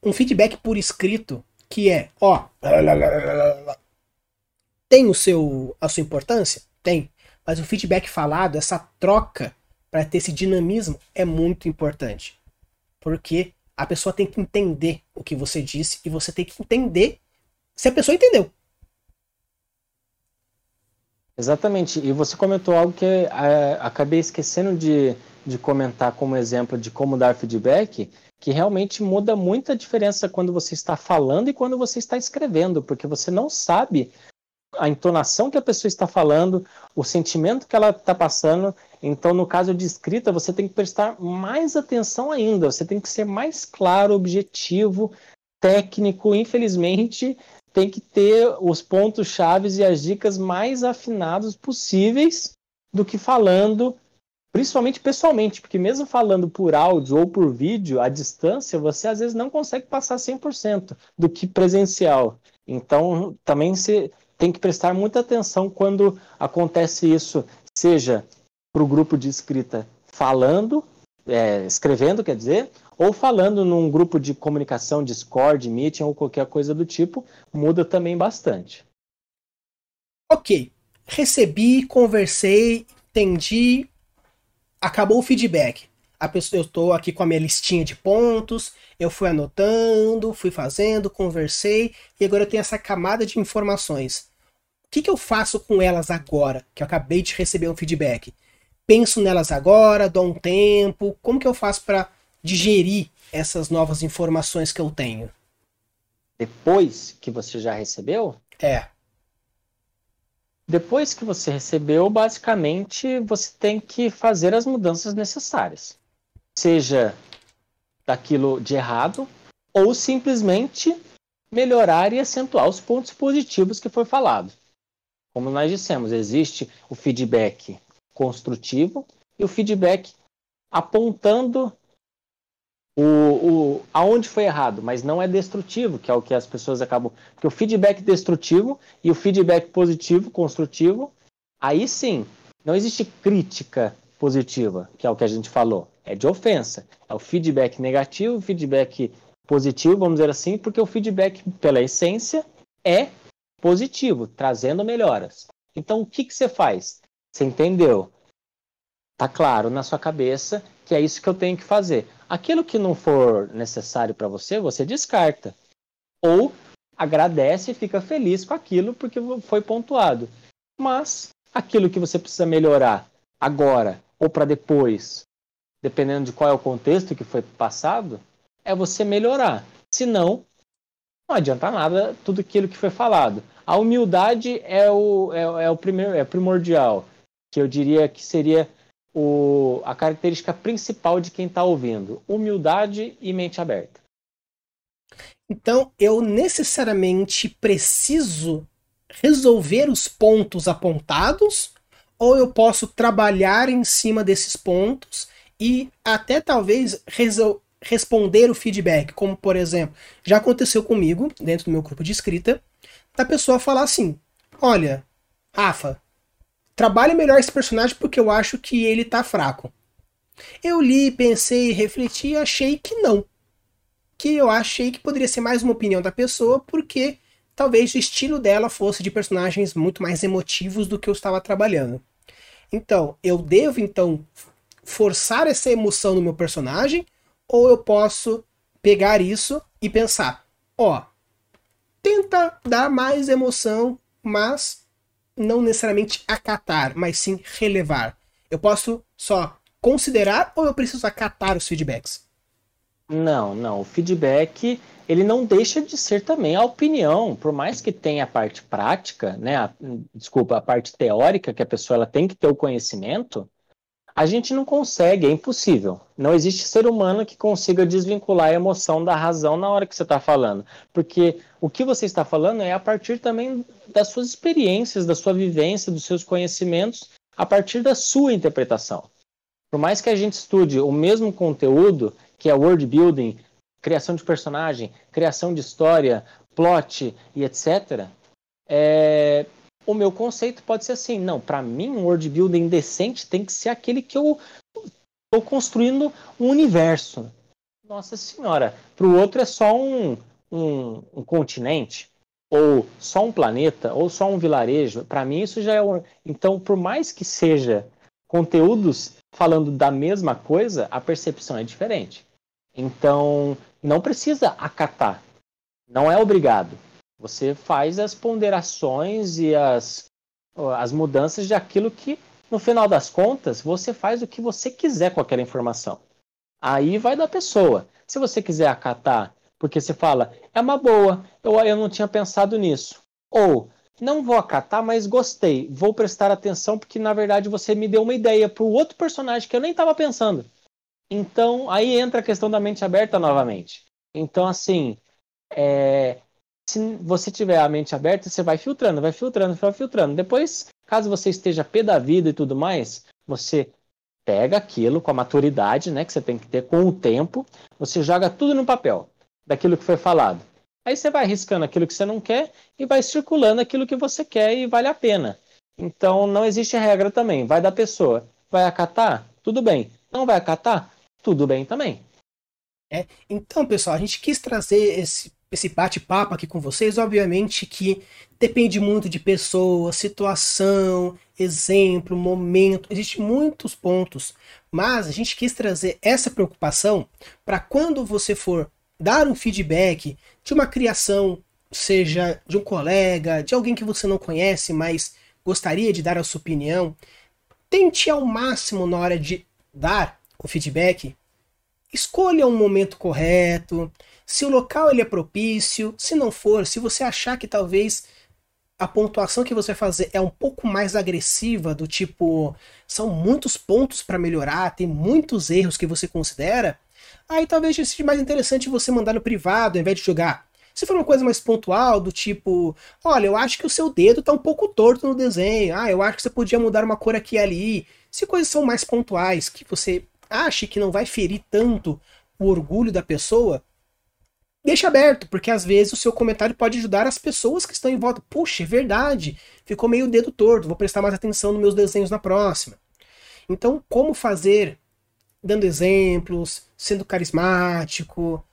Um feedback por escrito que é, ó, tem o seu a sua importância? Tem. Mas o feedback falado, essa troca para ter esse dinamismo é muito importante. Porque a pessoa tem que entender o que você disse e você tem que entender se a pessoa entendeu. Exatamente. E você comentou algo que é, acabei esquecendo de, de comentar como exemplo de como dar feedback, que realmente muda muita diferença quando você está falando e quando você está escrevendo, porque você não sabe a entonação que a pessoa está falando, o sentimento que ela está passando. Então, no caso de escrita, você tem que prestar mais atenção ainda, você tem que ser mais claro, objetivo, técnico. Infelizmente, tem que ter os pontos chaves e as dicas mais afinados possíveis do que falando, principalmente pessoalmente, porque mesmo falando por áudio ou por vídeo, à distância, você às vezes não consegue passar 100% do que presencial. Então, também se tem que prestar muita atenção quando acontece isso, seja para o grupo de escrita falando é, escrevendo, quer dizer, ou falando num grupo de comunicação, Discord, Meeting ou qualquer coisa do tipo, muda também bastante. Ok, recebi, conversei, entendi, acabou o feedback. A pessoa, eu estou aqui com a minha listinha de pontos, eu fui anotando, fui fazendo, conversei, e agora eu tenho essa camada de informações. O que, que eu faço com elas agora, que eu acabei de receber um feedback? Penso nelas agora, dou um tempo, como que eu faço para digerir essas novas informações que eu tenho? Depois que você já recebeu? É. Depois que você recebeu, basicamente você tem que fazer as mudanças necessárias seja daquilo de errado, ou simplesmente melhorar e acentuar os pontos positivos que foi falado. Como nós dissemos, existe o feedback construtivo e o feedback apontando o, o, aonde foi errado, mas não é destrutivo, que é o que as pessoas acabam. Porque o feedback destrutivo e o feedback positivo, construtivo, aí sim, não existe crítica positiva, que é o que a gente falou é de ofensa. É o feedback negativo, o feedback positivo, vamos dizer assim, porque o feedback, pela essência, é positivo, trazendo melhoras. Então, o que, que você faz? Você entendeu? Tá claro na sua cabeça que é isso que eu tenho que fazer. Aquilo que não for necessário para você, você descarta. Ou agradece e fica feliz com aquilo porque foi pontuado. Mas aquilo que você precisa melhorar agora ou para depois, dependendo de qual é o contexto que foi passado, é você melhorar. Senão, não adianta nada tudo aquilo que foi falado. A humildade é o, é, é o primeiro, é primordial, que eu diria que seria o, a característica principal de quem está ouvindo. Humildade e mente aberta. Então, eu necessariamente preciso resolver os pontos apontados, ou eu posso trabalhar em cima desses pontos e até talvez responder o feedback, como por exemplo, já aconteceu comigo, dentro do meu grupo de escrita, da pessoa falar assim: Olha, Rafa, trabalhe melhor esse personagem porque eu acho que ele tá fraco. Eu li, pensei, refleti e achei que não. Que eu achei que poderia ser mais uma opinião da pessoa, porque talvez o estilo dela fosse de personagens muito mais emotivos do que eu estava trabalhando. Então, eu devo então forçar essa emoção no meu personagem, ou eu posso pegar isso e pensar, ó, tenta dar mais emoção, mas não necessariamente acatar, mas sim relevar. Eu posso só considerar ou eu preciso acatar os feedbacks? Não, não. O feedback ele não deixa de ser também a opinião, por mais que tenha a parte prática, né? A, desculpa, a parte teórica que a pessoa ela tem que ter o conhecimento a gente não consegue, é impossível. Não existe ser humano que consiga desvincular a emoção da razão na hora que você está falando. Porque o que você está falando é a partir também das suas experiências, da sua vivência, dos seus conhecimentos, a partir da sua interpretação. Por mais que a gente estude o mesmo conteúdo, que é world building, criação de personagem, criação de história, plot e etc., é, o meu conceito pode ser assim, não, para mim um world building decente tem que ser aquele que eu estou construindo um universo. Nossa senhora, para o outro é só um, um, um, continente, ou só um planeta, ou só um vilarejo. Para mim isso já é um... Então, por mais que seja conteúdos falando da mesma coisa, a percepção é diferente. Então, não precisa acatar. Não é obrigado. Você faz as ponderações e as, as mudanças de aquilo que, no final das contas, você faz o que você quiser com aquela informação. Aí vai da pessoa. Se você quiser acatar, porque você fala, é uma boa, eu, eu não tinha pensado nisso. Ou, não vou acatar, mas gostei, vou prestar atenção porque na verdade você me deu uma ideia para o outro personagem que eu nem estava pensando. Então, aí entra a questão da mente aberta novamente. Então, assim, é, se você tiver a mente aberta, você vai filtrando, vai filtrando, vai filtrando. Depois, caso você esteja pé da vida e tudo mais, você pega aquilo com a maturidade, né, que você tem que ter com o tempo, você joga tudo no papel daquilo que foi falado. Aí você vai riscando aquilo que você não quer e vai circulando aquilo que você quer e vale a pena. Então não existe regra também, vai da pessoa. Vai acatar? Tudo bem. Não vai acatar? tudo bem também. É, então, pessoal, a gente quis trazer esse, esse bate-papo aqui com vocês. Obviamente que depende muito de pessoa, situação, exemplo, momento. Existem muitos pontos, mas a gente quis trazer essa preocupação para quando você for dar um feedback de uma criação, seja de um colega, de alguém que você não conhece, mas gostaria de dar a sua opinião, tente ao máximo na hora de dar o feedback escolha um momento correto, se o local ele é propício, se não for, se você achar que talvez a pontuação que você vai fazer é um pouco mais agressiva, do tipo, são muitos pontos para melhorar, tem muitos erros que você considera, aí talvez seja mais interessante você mandar no privado ao invés de jogar. Se for uma coisa mais pontual, do tipo, olha, eu acho que o seu dedo tá um pouco torto no desenho, ah, eu acho que você podia mudar uma cor aqui e ali. Se coisas são mais pontuais, que você ache que não vai ferir tanto o orgulho da pessoa, deixa aberto, porque às vezes o seu comentário pode ajudar as pessoas que estão em volta. Puxa, é verdade, ficou meio dedo torto, vou prestar mais atenção nos meus desenhos na próxima. Então, como fazer? Dando exemplos, sendo carismático.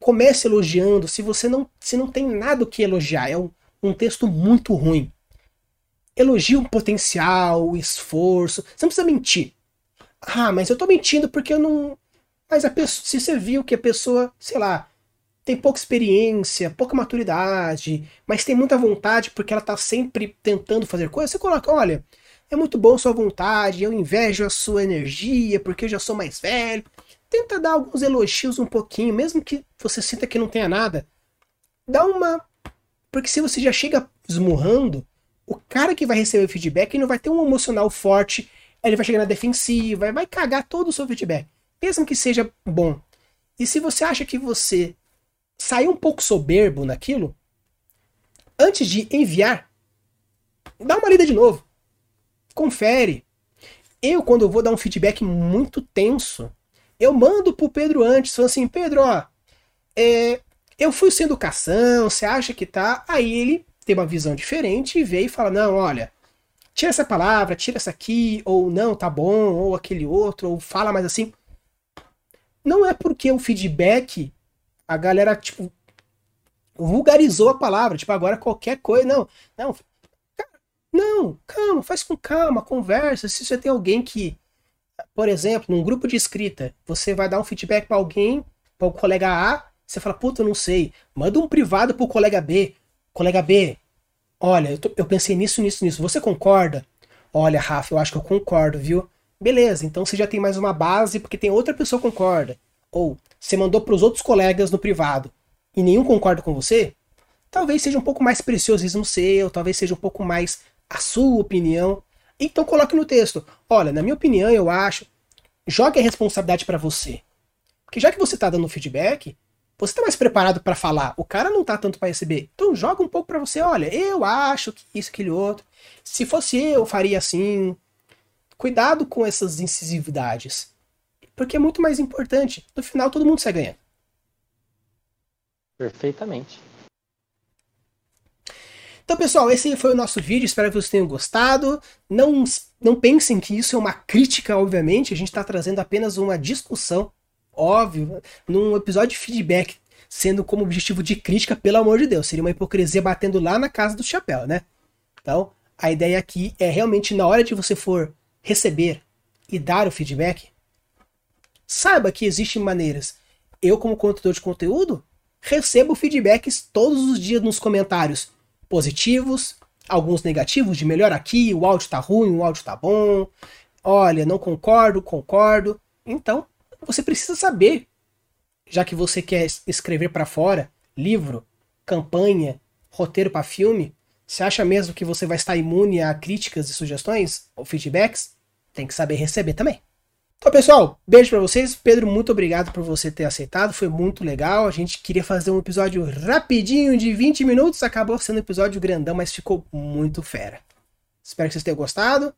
Comece elogiando. Se você não, se não tem nada o que elogiar, é um, um texto muito ruim. Elogie o potencial, o esforço. Você não precisa mentir. Ah, mas eu tô mentindo porque eu não. Mas a pessoa, se você viu que a pessoa, sei lá, tem pouca experiência, pouca maturidade, mas tem muita vontade porque ela tá sempre tentando fazer coisas, você coloca, olha, é muito bom sua vontade, eu invejo a sua energia porque eu já sou mais velho. Tenta dar alguns elogios um pouquinho, mesmo que você sinta que não tenha nada. Dá uma. Porque se você já chega esmurrando, o cara que vai receber o feedback não vai ter um emocional forte ele vai chegar na defensiva, vai cagar todo o seu feedback. Mesmo que seja bom. E se você acha que você saiu um pouco soberbo naquilo, antes de enviar, dá uma lida de novo. Confere. Eu, quando eu vou dar um feedback muito tenso, eu mando pro Pedro antes, falando assim, Pedro, ó, é, eu fui sem educação, você acha que tá? Aí ele tem uma visão diferente e vê e fala, não, olha, tira essa palavra, tira essa aqui, ou não, tá bom, ou aquele outro, ou fala mais assim. Não é porque o feedback, a galera, tipo, vulgarizou a palavra, tipo, agora qualquer coisa, não, não, não, calma, faz com calma, conversa, se você tem alguém que, por exemplo, num grupo de escrita, você vai dar um feedback para alguém, para o colega A, você fala, puta, eu não sei, manda um privado pro colega B, colega B, Olha, eu, tô, eu pensei nisso, nisso, nisso. Você concorda? Olha, Rafa, eu acho que eu concordo, viu? Beleza, então você já tem mais uma base porque tem outra pessoa que concorda. Ou você mandou para os outros colegas no privado e nenhum concorda com você? Talvez seja um pouco mais preciosismo seu, talvez seja um pouco mais a sua opinião. Então coloque no texto. Olha, na minha opinião, eu acho. Jogue a responsabilidade para você. Porque já que você está dando feedback, você está mais preparado para falar. O cara não está tanto para receber. Então joga um pouco para você. Olha, eu acho que isso, aquele outro. Se fosse eu, faria assim. Cuidado com essas incisividades. Porque é muito mais importante. No final, todo mundo sai ganhando. Perfeitamente. Então, pessoal, esse foi o nosso vídeo. Espero que vocês tenham gostado. Não, não pensem que isso é uma crítica, obviamente. A gente está trazendo apenas uma discussão óbvio, num episódio de feedback, sendo como objetivo de crítica, pelo amor de Deus, seria uma hipocrisia batendo lá na casa do chapéu, né? Então, a ideia aqui é realmente na hora de você for receber e dar o feedback, saiba que existem maneiras. Eu, como consultor de conteúdo, recebo feedbacks todos os dias nos comentários positivos, alguns negativos, de melhor aqui, o áudio tá ruim, o áudio tá bom. Olha, não concordo, concordo. Então, você precisa saber, já que você quer escrever para fora, livro, campanha, roteiro para filme, você acha mesmo que você vai estar imune a críticas e sugestões ou feedbacks? Tem que saber receber também. Então, pessoal, beijo para vocês. Pedro, muito obrigado por você ter aceitado. Foi muito legal. A gente queria fazer um episódio rapidinho de 20 minutos. Acabou sendo um episódio grandão, mas ficou muito fera. Espero que vocês tenham gostado.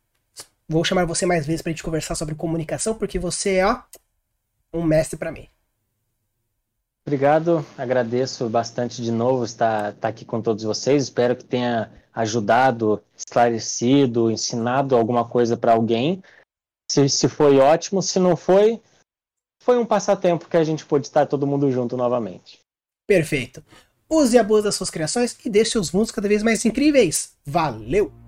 Vou chamar você mais vezes pra gente conversar sobre comunicação, porque você é, ó, um mestre para mim. Obrigado, agradeço bastante de novo estar, estar aqui com todos vocês. Espero que tenha ajudado, esclarecido, ensinado alguma coisa para alguém. Se, se foi ótimo, se não foi, foi um passatempo que a gente pôde estar todo mundo junto novamente. Perfeito. Use e abuse das suas criações e deixe seus mundos cada vez mais incríveis. Valeu!